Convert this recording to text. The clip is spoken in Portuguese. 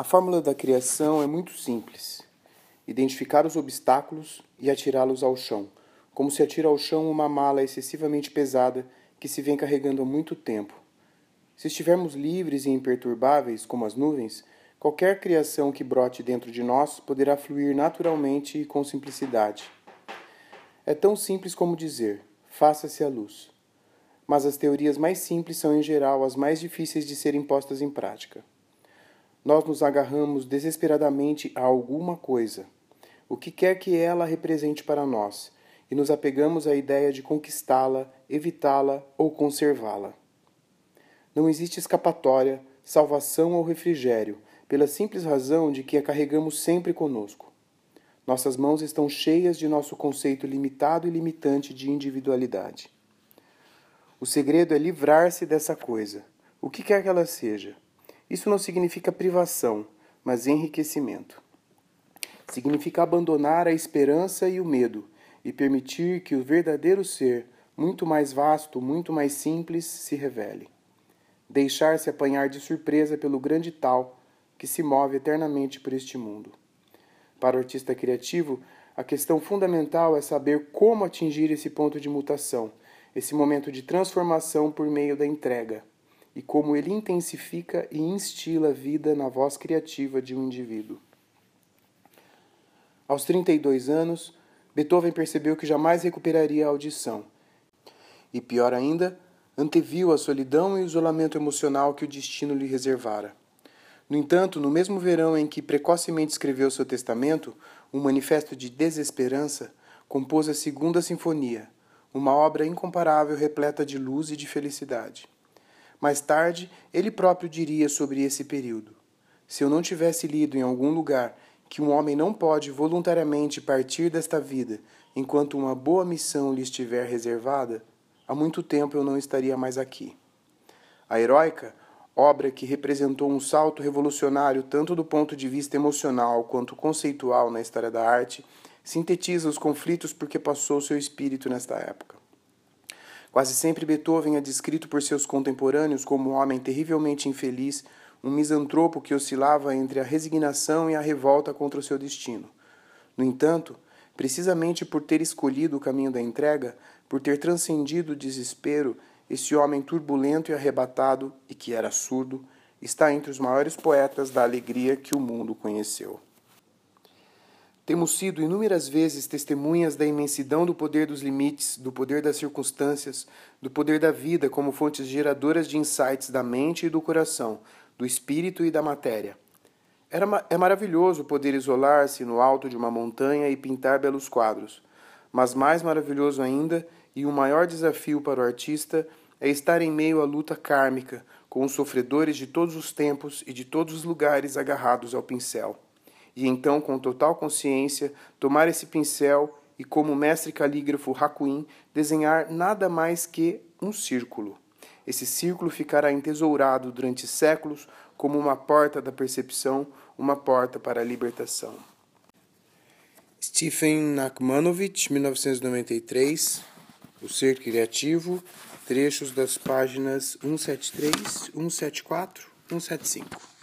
A fórmula da criação é muito simples: identificar os obstáculos e atirá-los ao chão, como se atira ao chão uma mala excessivamente pesada que se vem carregando há muito tempo. Se estivermos livres e imperturbáveis, como as nuvens, qualquer criação que brote dentro de nós poderá fluir naturalmente e com simplicidade. É tão simples como dizer: faça-se a luz. Mas as teorias mais simples são, em geral, as mais difíceis de serem postas em prática. Nós nos agarramos desesperadamente a alguma coisa, o que quer que ela represente para nós, e nos apegamos à ideia de conquistá-la, evitá-la ou conservá-la. Não existe escapatória, salvação ou refrigério, pela simples razão de que a carregamos sempre conosco. Nossas mãos estão cheias de nosso conceito limitado e limitante de individualidade. O segredo é livrar-se dessa coisa, o que quer que ela seja isso não significa privação, mas enriquecimento. Significa abandonar a esperança e o medo e permitir que o verdadeiro ser, muito mais vasto, muito mais simples, se revele. Deixar-se apanhar de surpresa pelo grande tal que se move eternamente por este mundo. Para o artista criativo, a questão fundamental é saber como atingir esse ponto de mutação, esse momento de transformação por meio da entrega e como ele intensifica e instila a vida na voz criativa de um indivíduo. Aos 32 anos, Beethoven percebeu que jamais recuperaria a audição. E pior ainda, anteviu a solidão e o isolamento emocional que o destino lhe reservara. No entanto, no mesmo verão em que precocemente escreveu seu testamento, um manifesto de desesperança, compôs a Segunda Sinfonia, uma obra incomparável repleta de luz e de felicidade. Mais tarde, ele próprio diria sobre esse período: Se eu não tivesse lido em algum lugar que um homem não pode voluntariamente partir desta vida enquanto uma boa missão lhe estiver reservada, há muito tempo eu não estaria mais aqui. A Heróica, obra que representou um salto revolucionário tanto do ponto de vista emocional quanto conceitual na história da arte, sintetiza os conflitos porque passou seu espírito nesta época. Quase sempre Beethoven é descrito por seus contemporâneos como um homem terrivelmente infeliz, um misantropo que oscilava entre a resignação e a revolta contra o seu destino. No entanto, precisamente por ter escolhido o caminho da entrega, por ter transcendido o desespero, esse homem turbulento e arrebatado, e que era surdo, está entre os maiores poetas da alegria que o mundo conheceu. Temos sido inúmeras vezes testemunhas da imensidão do poder dos limites, do poder das circunstâncias, do poder da vida como fontes geradoras de insights da mente e do coração, do espírito e da matéria. Era, é maravilhoso poder isolar-se no alto de uma montanha e pintar belos quadros, mas mais maravilhoso ainda, e o maior desafio para o artista, é estar em meio à luta kármica, com os sofredores de todos os tempos e de todos os lugares agarrados ao pincel e então, com total consciência, tomar esse pincel e, como mestre calígrafo Hakuin, desenhar nada mais que um círculo. Esse círculo ficará entesourado durante séculos como uma porta da percepção, uma porta para a libertação. Stephen Nachmanovich, 1993, O Ser Criativo, trechos das páginas 173, 174, 175.